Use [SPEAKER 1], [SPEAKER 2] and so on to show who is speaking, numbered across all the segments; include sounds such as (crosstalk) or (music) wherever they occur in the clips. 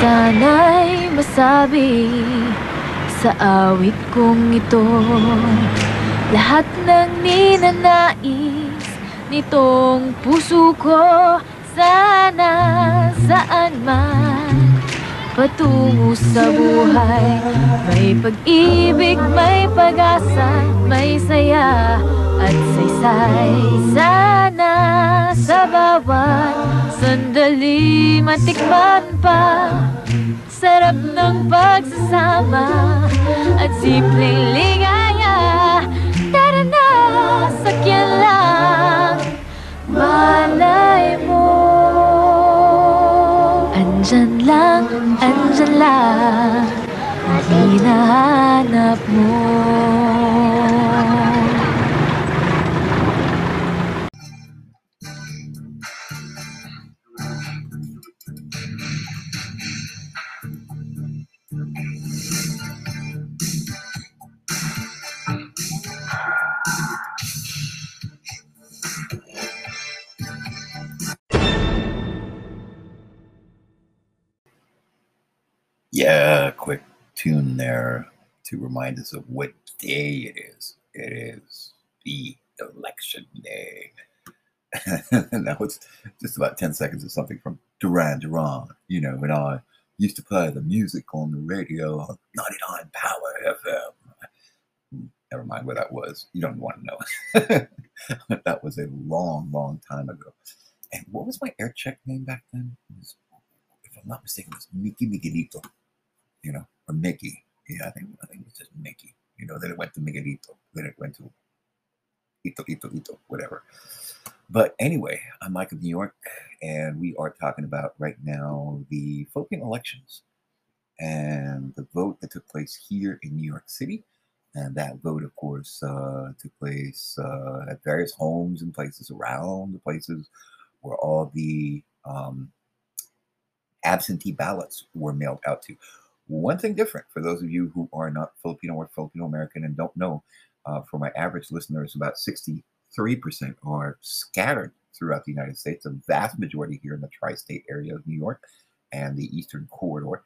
[SPEAKER 1] sana'y masabi sa awit kong ito. Lahat ng ninanais nitong puso ko Sana saan man patungo sa buhay. May pag-ibig, may pag-asa, may saya at saysay. Sana sa bawat sandali matikman pa. Sarap ng pagsasama at simpleng ligaya. Tara na, sakyan lang, malay mo Andyan lang, andyan lang. Ang hinahanap mo
[SPEAKER 2] there to remind us of what day it is. It is the election day. (laughs) and that was just about 10 seconds of something from Duran Duran, you know, when I used to play the music on the radio on 99 Power FM. Never mind where that was. You don't want to know. (laughs) that was a long, long time ago. And what was my air check name back then? Was, if I'm not mistaken, it was Mickey Miguelito you know, or Mickey. Yeah, I think I think it's just Mickey. You know, then it went to Miguelito, then it went to Ito, Ito, Ito, whatever. But anyway, I'm Mike of New York, and we are talking about right now the Philippine elections and the vote that took place here in New York City. And that vote, of course, uh, took place uh, at various homes and places around the places where all the um, absentee ballots were mailed out to. One thing different for those of you who are not Filipino or Filipino American and don't know, uh, for my average listeners, about 63% are scattered throughout the United States, a vast majority here in the tri state area of New York and the Eastern Corridor.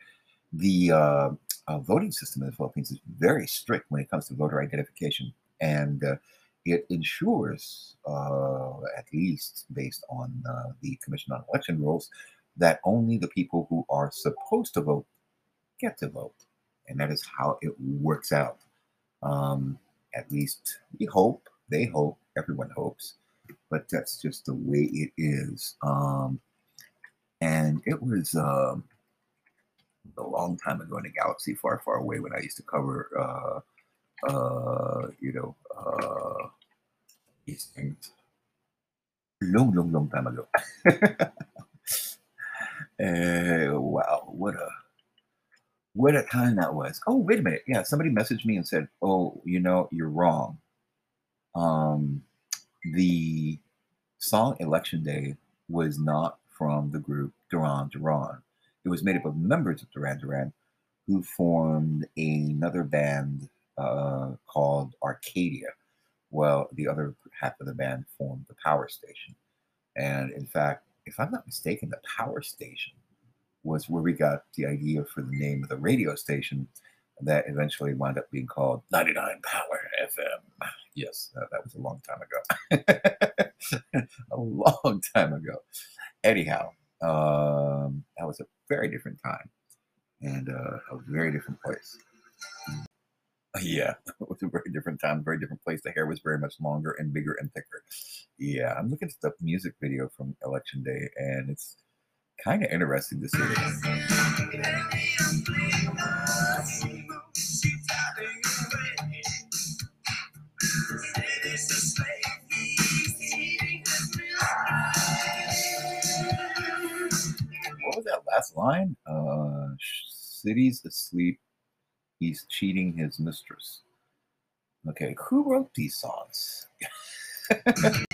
[SPEAKER 2] The uh, uh, voting system in the Philippines is very strict when it comes to voter identification, and uh, it ensures, uh, at least based on uh, the Commission on Election rules, that only the people who are supposed to vote get to vote. And that is how it works out. Um, at least we hope, they hope, everyone hopes, but that's just the way it is. Um, and it was um, a long time ago in a galaxy far, far away when I used to cover, uh, uh, you know, uh, these things. Long, long, long time ago. uh, (laughs) wow, what a what a time that was. Oh, wait a minute. Yeah, somebody messaged me and said, "Oh, you know, you're wrong. Um, the song Election Day was not from the group Duran Duran. It was made up of members of Duran Duran who formed another band uh, called Arcadia. Well, the other half of the band formed the Power Station. And in fact, if I'm not mistaken, the Power Station was where we got the idea for the name of the radio station that eventually wound up being called 99 Power FM. Yes, uh, that was a long time ago. (laughs) a long time ago. Anyhow, um, that was a very different time and uh, a very different place. Yeah, (laughs) it was a very different time, very different place. The hair was very much longer and bigger and thicker. Yeah, I'm looking at the music video from Election Day, and it's kind of interesting to see. What was that last line? Uh, city's asleep. He's cheating his mistress. Okay, who wrote these songs? (laughs)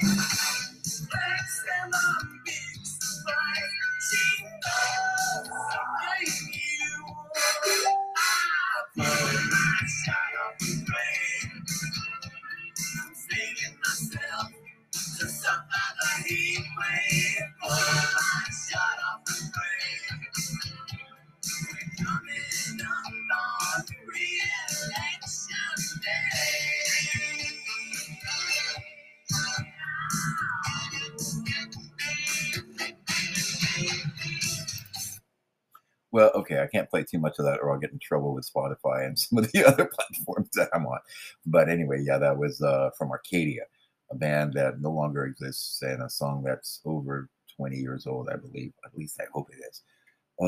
[SPEAKER 2] Well, okay, I can't play too much of that or I'll get in trouble with Spotify and (laughs) some of the other (laughs) platforms that I'm on. But anyway, yeah, that was uh, from Arcadia, a band that no longer exists and a song that's over 20 years old, I believe. At least I hope it is. Uh,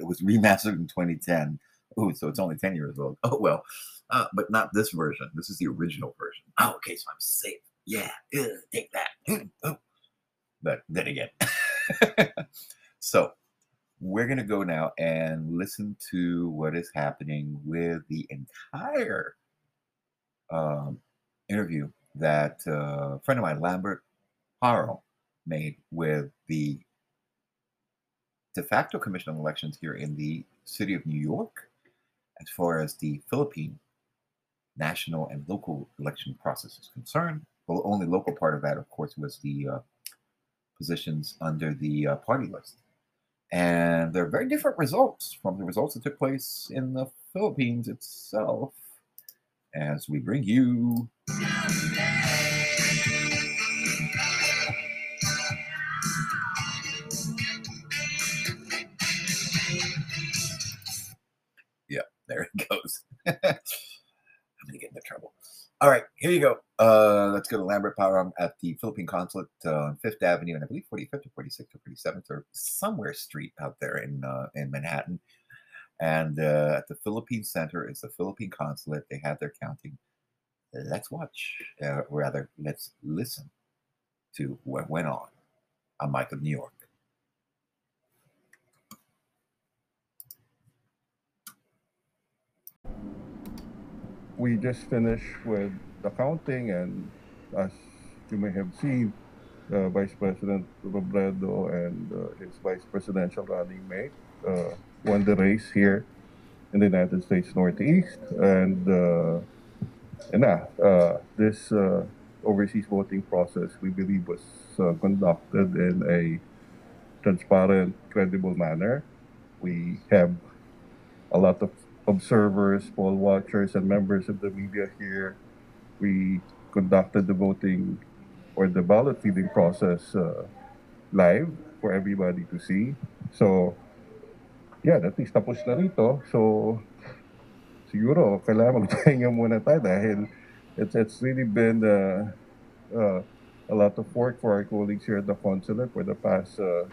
[SPEAKER 2] it was remastered in 2010. Oh, so it's only 10 years old. (laughs) Oh, well, uh, but not this version. This is the original version. Oh, okay, so I'm safe. Yeah, take that. Oh. But then again. so we're going to go now and listen to what is happening with the entire um, interview that uh, a friend of mine, Lambert Haro, made with the de facto Commission on Elections here in the city of New York, as far as the Philippine national and local election process is concerned. Well, only local part of that, of course, was the uh, positions under the uh, party list. And they're very different results from the results that took place in the Philippines itself as we bring you. All right, here you go. Uh, let's go to Lambert Parong at the Philippine Consulate uh, on Fifth Avenue, and I believe 45th or 46th or 47th or somewhere street out there in uh, in Manhattan. And uh, at the Philippine Center is the Philippine Consulate. They have their counting. Let's watch, uh, rather, let's listen to what went on on Michael, New York.
[SPEAKER 3] We just finished with the counting, and as you may have seen, uh, Vice President Robredo and uh, his vice presidential running mate uh, won the race here in the United States Northeast, and uh, and uh, this uh, overseas voting process we believe was uh, conducted in a transparent, credible manner. We have a lot of observers, poll watchers, and members of the media here. We conducted the voting or the ballot feeding process uh, live for everybody to see. So, yeah, at least tapos na rito. So, siguro, kailangan magpahinga muna tayo dahil it's, it's really been uh, uh, a lot of work for our colleagues here at the consulate for the past uh,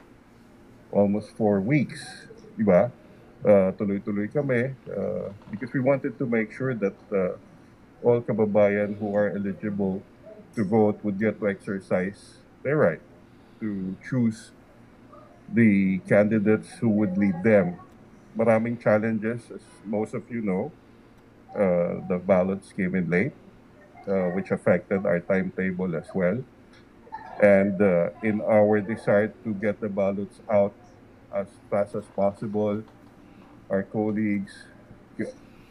[SPEAKER 3] almost four weeks. Diba? Uh, tuloy-tuloy kami uh, because we wanted to make sure that uh, all kababayan who are eligible to vote would get to exercise their right to choose the candidates who would lead them. Maraming challenges, as most of you know. Uh, the ballots came in late, uh, which affected our timetable as well. And uh, in our desire to get the ballots out as fast as possible, our colleagues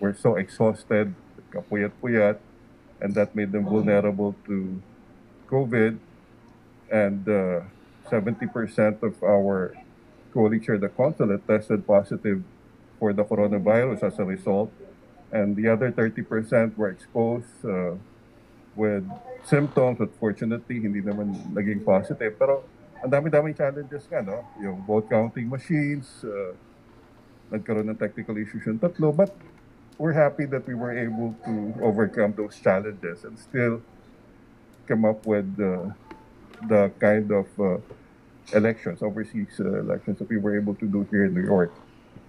[SPEAKER 3] were so exhausted, kapuyat-puyat, and that made them vulnerable to COVID. And uh, 70% of our colleagues here at the consulate tested positive for the coronavirus as a result. And the other 30% were exposed uh, with symptoms. but fortunately, hindi naman naging positive. Pero ang dami-daming challenges nga, no? Yung vote counting machines, uh, nagkaroon ng technical issues yung tatlo. But we're happy that we were able to overcome those challenges and still come up with uh, the kind of uh, elections, overseas uh, elections that we were able to do here in New York.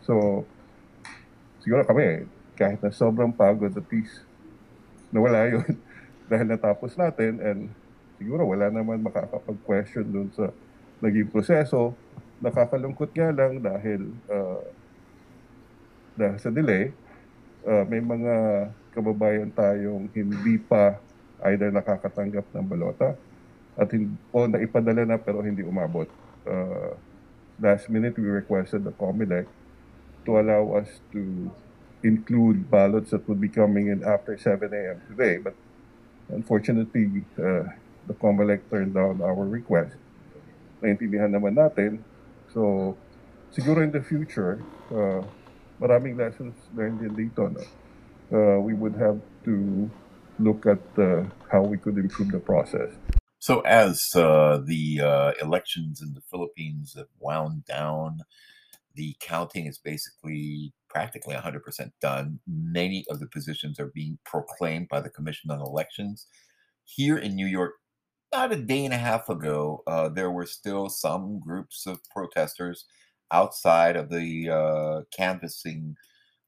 [SPEAKER 3] So, siguro kami, kahit na sobrang pagod, at least nawala (laughs) yun dahil natapos natin and siguro wala naman makakapag-question dun sa naging proseso. Nakakalungkot nga lang dahil uh, dahil sa delay, uh, may mga kababayan tayong hindi pa either nakakatanggap ng balota at hindi, o naipadala na pero hindi umabot. Uh, last minute, we requested the COMELEC to allow us to include ballots that would be coming in after 7 a.m. today. But unfortunately, uh, the COMELEC turned down our request. Naintindihan naman natin. So, siguro in the future, uh, maraming lessons learned din dito. No? Uh, we would have to look at uh, how we could improve the process.
[SPEAKER 2] So, as uh, the uh, elections in the Philippines have wound down, the counting is basically practically 100% done. Many of the positions are being proclaimed by the Commission on Elections. Here in New York, about a day and a half ago, uh, there were still some groups of protesters outside of the uh, canvassing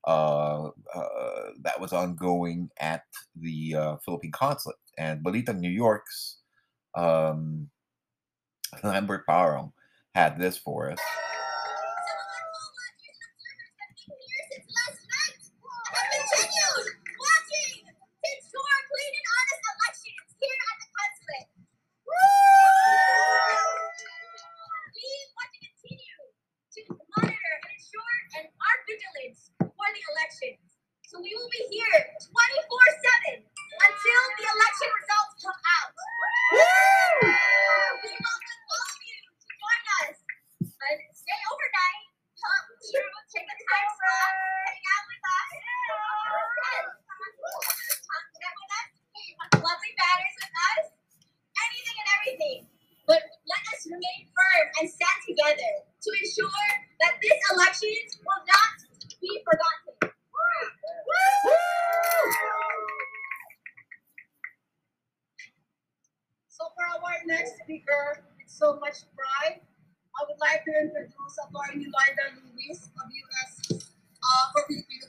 [SPEAKER 2] uh, uh, that was ongoing at the uh, Philippine consulate. And Balitang New York's um, Lambert Parong had this for us.
[SPEAKER 4] So we will be here 24 7 until the election results come out. We welcome all of you to join us and stay overnight. Come through, take a time slot, hang out with us. And connect with us. Lovely banners with us. Anything and everything. But let us remain firm and stand together to ensure that this election will not be forgotten. So for our so much pride, I would like to introduce Attorney Loida Lewis of U.S. Uh, for Filipino.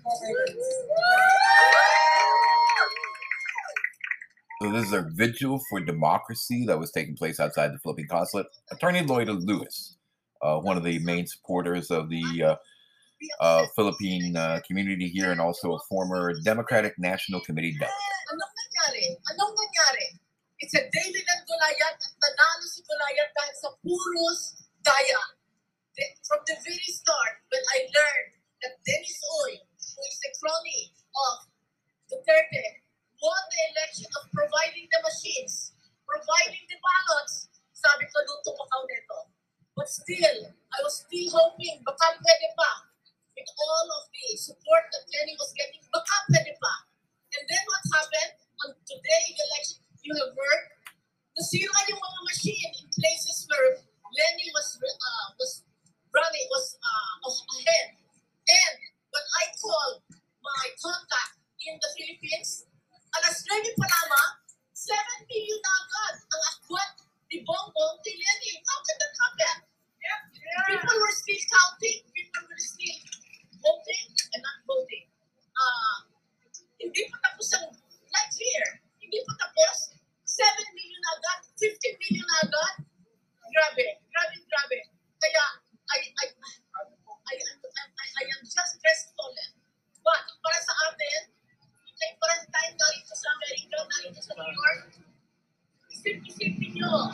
[SPEAKER 2] So this is a vigil for democracy that was taking place outside the Philippine consulate. Attorney Loida Lewis, uh, one of the main supporters of the uh, uh, Philippine uh, community here, and also a former Democratic National Committee delegate.
[SPEAKER 4] Anong nangyari? Anong nangyari? It's a daily ng Goliath at nanalo si Goliath dahil sa puros daya. The- From the very start, when I learned that Dennis Uy, who is the crony of Duterte, won the election of providing the machines, providing the ballots, sabi ko, luto pa kao nito. But still, I was still hoping, baka pwede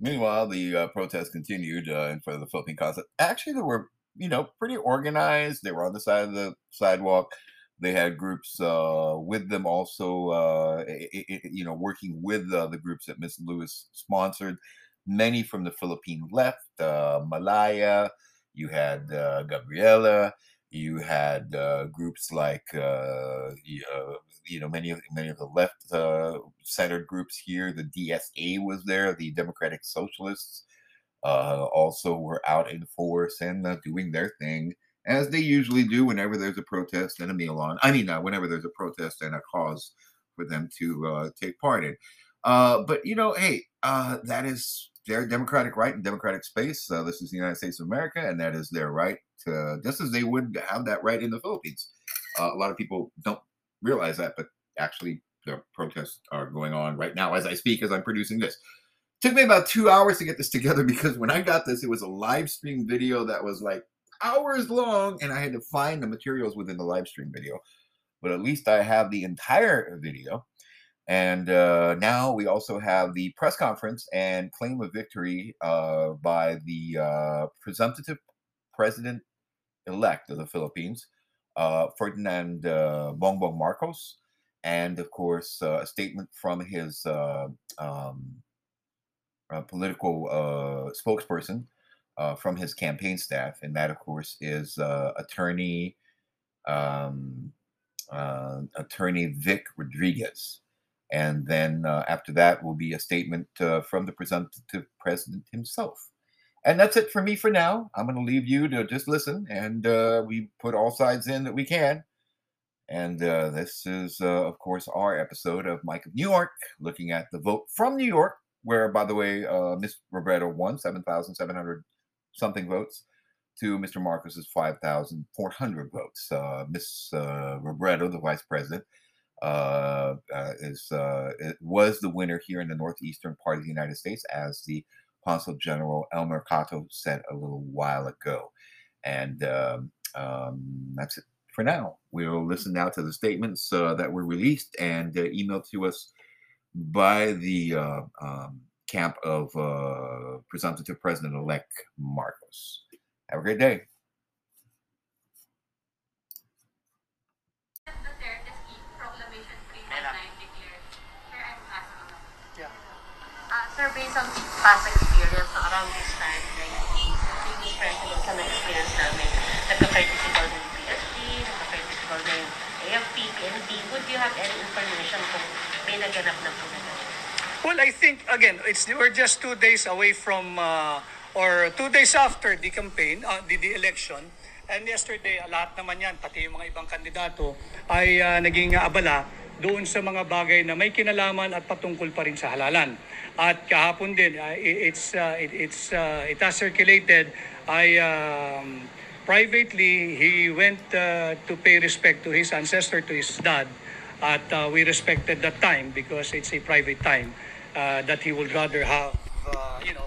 [SPEAKER 2] Meanwhile, the uh, protests continued uh, in front of the Philippine consulate. Actually, they were, you know, pretty organized. They were on the side of the sidewalk. They had groups uh, with them also, uh, i- i- i- you know, working with uh, the groups that Miss Lewis sponsored. Many from the Philippine left, uh, Malaya. You had uh, Gabriela. You had uh, groups like, uh, uh, you know, many of many of the left uh, centered groups here. The DSA was there. The Democratic Socialists uh, also were out in force and doing their thing as they usually do whenever there's a protest and a meal on. I mean, uh, whenever there's a protest and a cause for them to take part in. But you know, hey, that is their democratic right and democratic space. This is the United States of America, and that is their right, to, just as they would have that right in the Philippines. Uh, a lot of people don't realize that, but actually, the protests are going on right now as I speak, as I'm producing this. Took me about two hours to get this together (laughs) because when I got this, it was a live stream video that was like hours long, and I had to find the materials within the live stream video. But at least I have the entire video. And uh, now we also have the press conference and claim of victory uh, by the uh, presumptive president elect of the Philippines, uh, Ferdinand uh, Bongbong Marcos, and of course, uh, a statement from his um, political spokesperson from his campaign staff, and that, of course, is attorney um, attorney Vic Rodriguez. And then uh, after that will be a statement uh, from the presumptive president himself. And that's it for me for now. I'm going to leave you to just listen, and uh, we put all sides in that we can. And uh, this is, uh, of course, our episode of Mike of New York, looking at the vote from New York, where, by the way, uh, Miss Robredo won 7,700 something votes to Mr. Marcos's 5,400 votes. Miss Robredo, the vice president, uh, uh, is uh, it was the winner here in the northeastern part of the United States, as the Consul General Elmer Cato said a little while ago. And um, um, that's it for now. We'll listen now to the statements uh, that were released and uh, emailed to us by the um, camp of presumptive president-elect Marcos. Have a great day.
[SPEAKER 5] Sir, based on past experience no, around this time, like previous presidents na experience namin, nagka-critical ng PSP, nagka-critical ng AFP, PNP, would you have any information kung may naganap na po na?
[SPEAKER 6] Well, I think again, it's we're just two days away from uh, or two days after the campaign, uh, the, the election. And yesterday, lahat naman yan, pati yung mga ibang kandidato, ay uh, naging abala doon sa mga bagay na may kinalaman at patungkol pa rin sa halalan. At kahapon din, uh, it's, uh, it, it's, uh, it has circulated, ay um, privately, he went uh, to pay respect to his ancestor, to his dad, at uh, we respected that time because it's a private time uh, that he would rather have, uh, you know,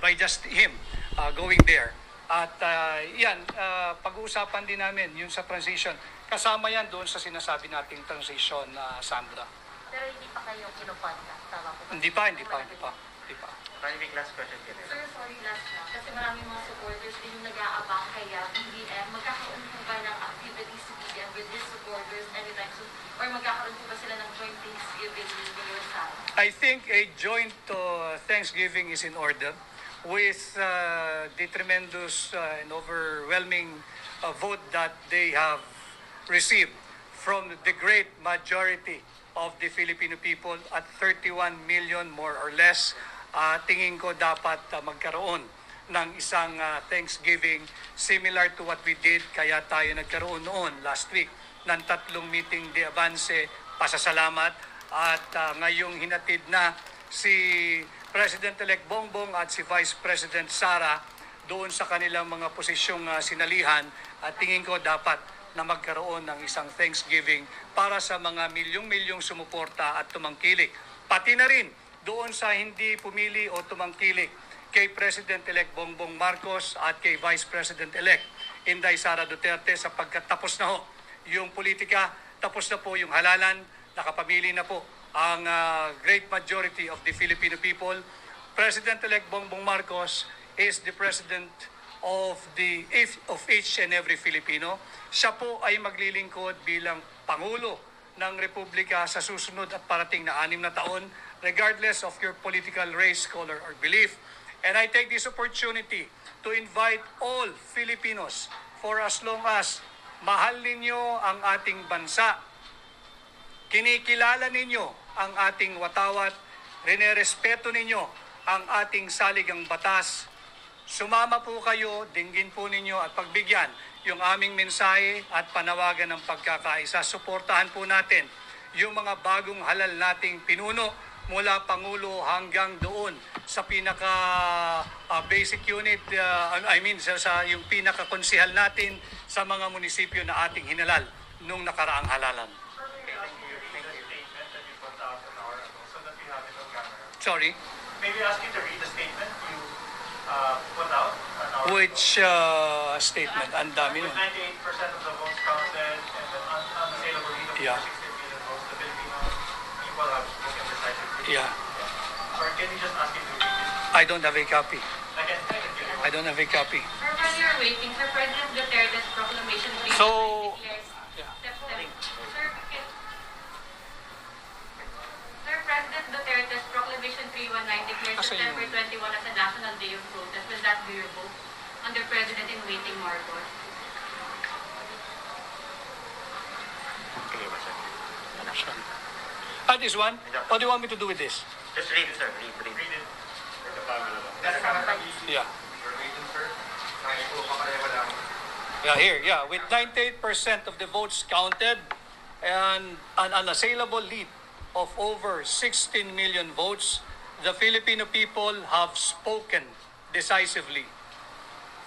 [SPEAKER 6] by just him uh, going there. At uh, yan, uh, pag-uusapan din namin yun sa transition. Kasama yan doon sa sinasabi nating transition, uh, Sandra.
[SPEAKER 5] Pero hindi pa kayo kinukontak, tama po ba?
[SPEAKER 6] Hindi pa, hindi pa, hindi pa. Hindi pa.
[SPEAKER 7] Running last question din.
[SPEAKER 5] Sir, sorry last na. Kasi maraming mga supporters din yung nag-aabang kaya BBM. Magkakaroon po ba ng activities si BBM with his supporters anytime soon? Or magkakaroon po ba sila ng joint Thanksgiving with Sara?
[SPEAKER 6] I think a joint uh, Thanksgiving is in order with uh, the tremendous uh, and overwhelming uh, vote that they have received from the great majority of the Filipino people at 31 million more or less. Uh, tingin ko dapat uh, magkaroon ng isang uh, Thanksgiving similar to what we did kaya tayo nagkaroon noon last week ng tatlong meeting de avance. Pasasalamat. At uh, ngayong hinatid na si President-elect Bongbong at si Vice President Sara doon sa kanilang mga posisyong uh, sinalihan. At tingin ko dapat na magkaroon ng isang Thanksgiving para sa mga milyong-milyong sumuporta at tumangkilik. Pati na rin doon sa hindi pumili o tumangkilik kay President-elect Bongbong Marcos at kay Vice President-elect Inday Sara Duterte sapagkat tapos na ho yung politika, tapos na po yung halalan, nakapamili na po ang uh, great majority of the Filipino people. President-elect Bongbong Marcos is the president of the if- of each and every Filipino. Siya po ay maglilingkod bilang pangulo ng Republika sa susunod at parating na anim na taon regardless of your political race, color, or belief. And I take this opportunity to invite all Filipinos for as long as mahal ninyo ang ating bansa, kinikilala ninyo ang ating watawat, rinerespeto ninyo ang ating saligang batas, sumama po kayo, dinggin po ninyo at pagbigyan yung aming mensahe at panawagan ng pagkakaisa. Suportahan po natin yung mga bagong halal nating pinuno mula Pangulo hanggang doon sa pinaka ah, basic unit, ah, I mean sa, sa yung pinaka konsihal natin sa mga munisipyo na ating hinalal nung nakaraang halalan. Sorry,
[SPEAKER 7] Maybe ask you to read the uh, put out
[SPEAKER 6] which uh, statement? Ang dami
[SPEAKER 7] with
[SPEAKER 6] nun.
[SPEAKER 7] 98% of the votes counted and the un- unassailable lead of
[SPEAKER 6] Yeah.
[SPEAKER 7] 16 million votes, the Filipino people have spoken decisively.
[SPEAKER 6] Yeah.
[SPEAKER 7] Or can you just ask him to read it?
[SPEAKER 6] I don't have a copy.
[SPEAKER 7] I can, I can give you
[SPEAKER 6] I don't have a copy.
[SPEAKER 5] Sir, while you're waiting, Sir President Duterte's proclamation three
[SPEAKER 6] So-
[SPEAKER 5] declares
[SPEAKER 6] Yeah.
[SPEAKER 5] September. Sir, can- Sir, President Duterte's proclamation 319 declares
[SPEAKER 6] Kasi
[SPEAKER 5] September
[SPEAKER 6] yung-
[SPEAKER 5] 21 as a national day of protest. Will that be revoked under President in waiting Marcos?
[SPEAKER 6] Ah, this one? What do you want me to do with this?
[SPEAKER 7] Just read it, sir. Read, read. Read it.
[SPEAKER 6] Yeah. Yeah, here, yeah. With 98% of the votes counted and an unassailable lead of over 16 million votes, the Filipino people have spoken decisively.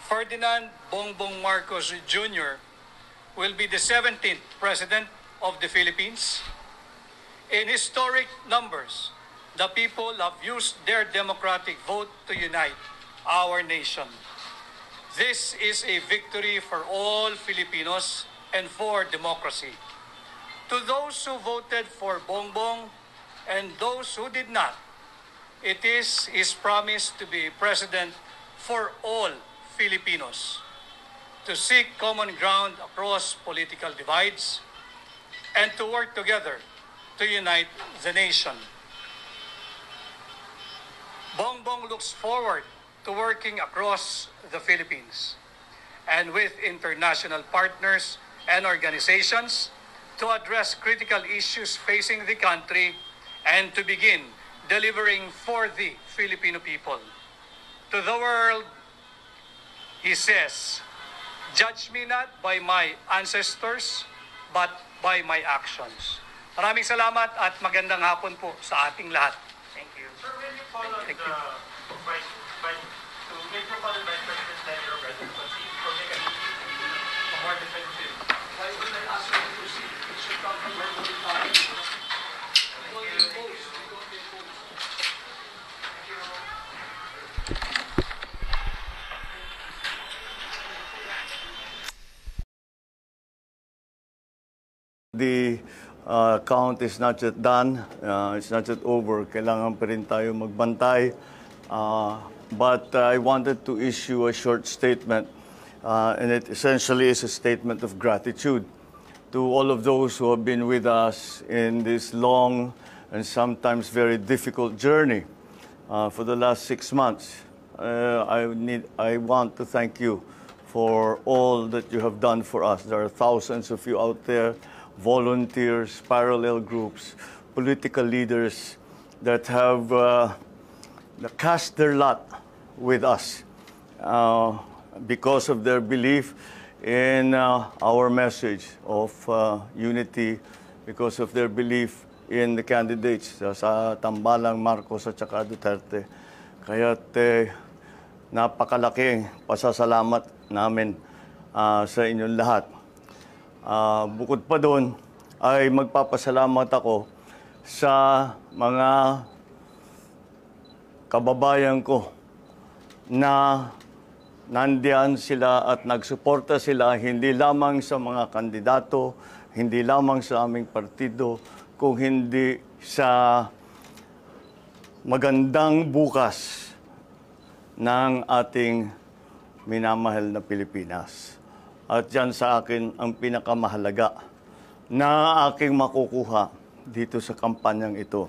[SPEAKER 6] Ferdinand Bongbong Marcos Jr. will be the 17th President of the Philippines. In historic numbers, the people have used their democratic vote to unite our nation. This is a victory for all Filipinos and for democracy. To those who voted for Bongbong and those who did not, it is his promise to be president for all Filipinos, to seek common ground across political divides, and to work together to unite the nation. Bongbong looks forward to working across the Philippines and with international partners and organizations to address critical issues facing the country and to begin delivering for the Filipino people. To the world, he says, Judge me not by my ancestors, but by my actions. Maraming salamat at magandang hapon po sa ating lahat.
[SPEAKER 7] Thank you. Sir, will you call on the
[SPEAKER 6] Thank you.
[SPEAKER 7] vice, vice, to will you call
[SPEAKER 8] The uh, count is not yet done. Uh, it's not yet over. Kailangan pa rin tayo magbantay. Uh, but I wanted to issue a short statement. Uh, and it essentially is a statement of gratitude to all of those who have been with us in this long and sometimes very difficult journey uh, for the last six months. Uh, I, need, I want to thank you for all that you have done for us. There are thousands of you out there, volunteers, parallel groups, political leaders that have uh, cast their lot with us uh, because of their belief in uh, our message of uh, unity, because of their belief in the candidates uh, sa Tambalang, Marcos at saka Duterte. Kaya eh, napakalaking pasasalamat namin ah, sa inyong lahat. Ah, bukod pa doon, ay magpapasalamat ako sa mga kababayan ko na nandiyan sila at nagsuporta sila hindi lamang sa mga kandidato, hindi lamang sa aming partido, kung hindi sa magandang bukas ng ating minamahal na Pilipinas. At yan sa akin ang pinakamahalaga na aking makukuha dito sa kampanyang ito.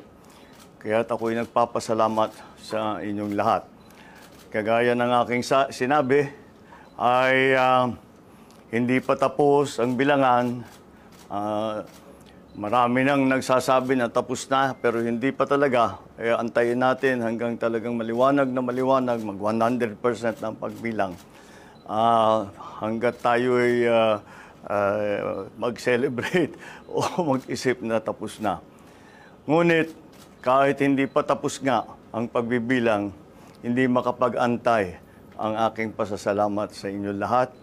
[SPEAKER 8] Kaya ako'y nagpapasalamat sa inyong lahat. Kagaya ng aking sinabi, ay ah, hindi pa tapos ang bilangan. Ah, marami nang nagsasabi na tapos na, pero hindi pa talaga. Eh, antayin natin hanggang talagang maliwanag na maliwanag, mag 100% ng pagbilang. Ah, hanggat tayo ay ah, ah, mag-celebrate (laughs) o mag-isip na tapos na. Ngunit kahit hindi pa tapos nga ang pagbibilang, hindi makapag-antay ang aking pasasalamat sa inyo lahat.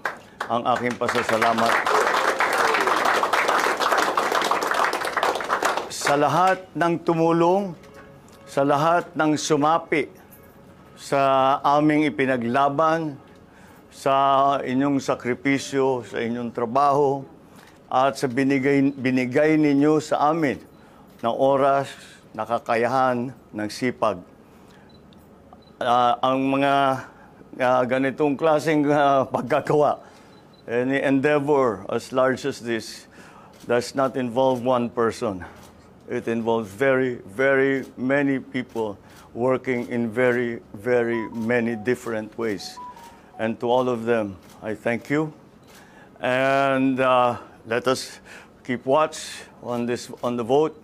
[SPEAKER 8] Ang aking pasasalamat sa lahat ng tumulong, sa lahat ng sumapi sa aming ipinaglaban, sa inyong sakripisyo, sa inyong trabaho, at sa binigay, binigay ninyo sa amin na oras, nakakayahan, ng sipag. Ah, ang mga ah, ganitong klaseng ah, pagkagawa, any endeavor as large as this, does not involve one person. It involves very, very many people working in very, very many different ways. And to all of them, I thank you. And uh, let us keep watch on this on the vote.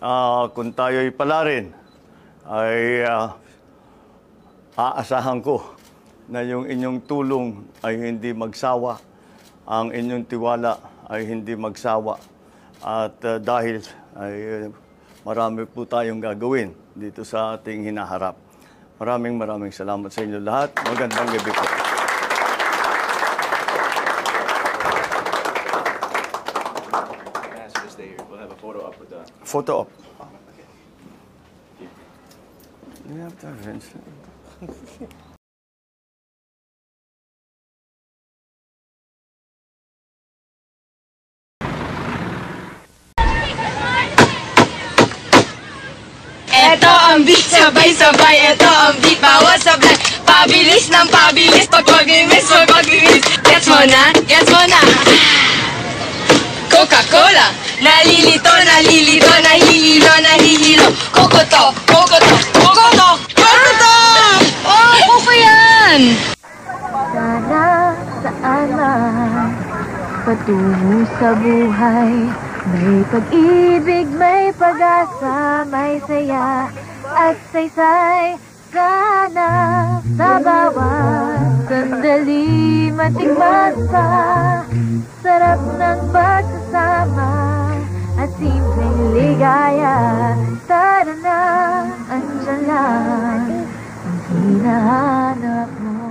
[SPEAKER 8] Uh, kung tayo'y palarin, ay uh, aasahan ko na yung inyong tulong ay hindi magsawa, ang inyong tiwala ay hindi magsawa. At uh, dahil ay marami po tayong gagawin dito sa ating hinaharap. Maraming maraming salamat sa inyo lahat. Magandang gabi po.
[SPEAKER 9] Photo
[SPEAKER 8] op. You have to
[SPEAKER 10] have (laughs) ang beat, sabay-sabay Eto ang beat, bawat sablay. Pabilis ng pabilis Pag pag-imis, pag pag-imis Gets mo na, gets mo na. Coca-Cola. Nalilito, nalilito, nahihilo, nahihilo. Coco to, Coco to, Coco to, Coco to Oh, Coco yan!
[SPEAKER 1] Sana saan man patungo sa buhay. May pag-ibig, may pag-asa, may saya at saysay sana sa bawat sandali. Matikman pa sarap ng pagsasama. At simpleng ligaya tara na andyan lang ang hinahanap mo.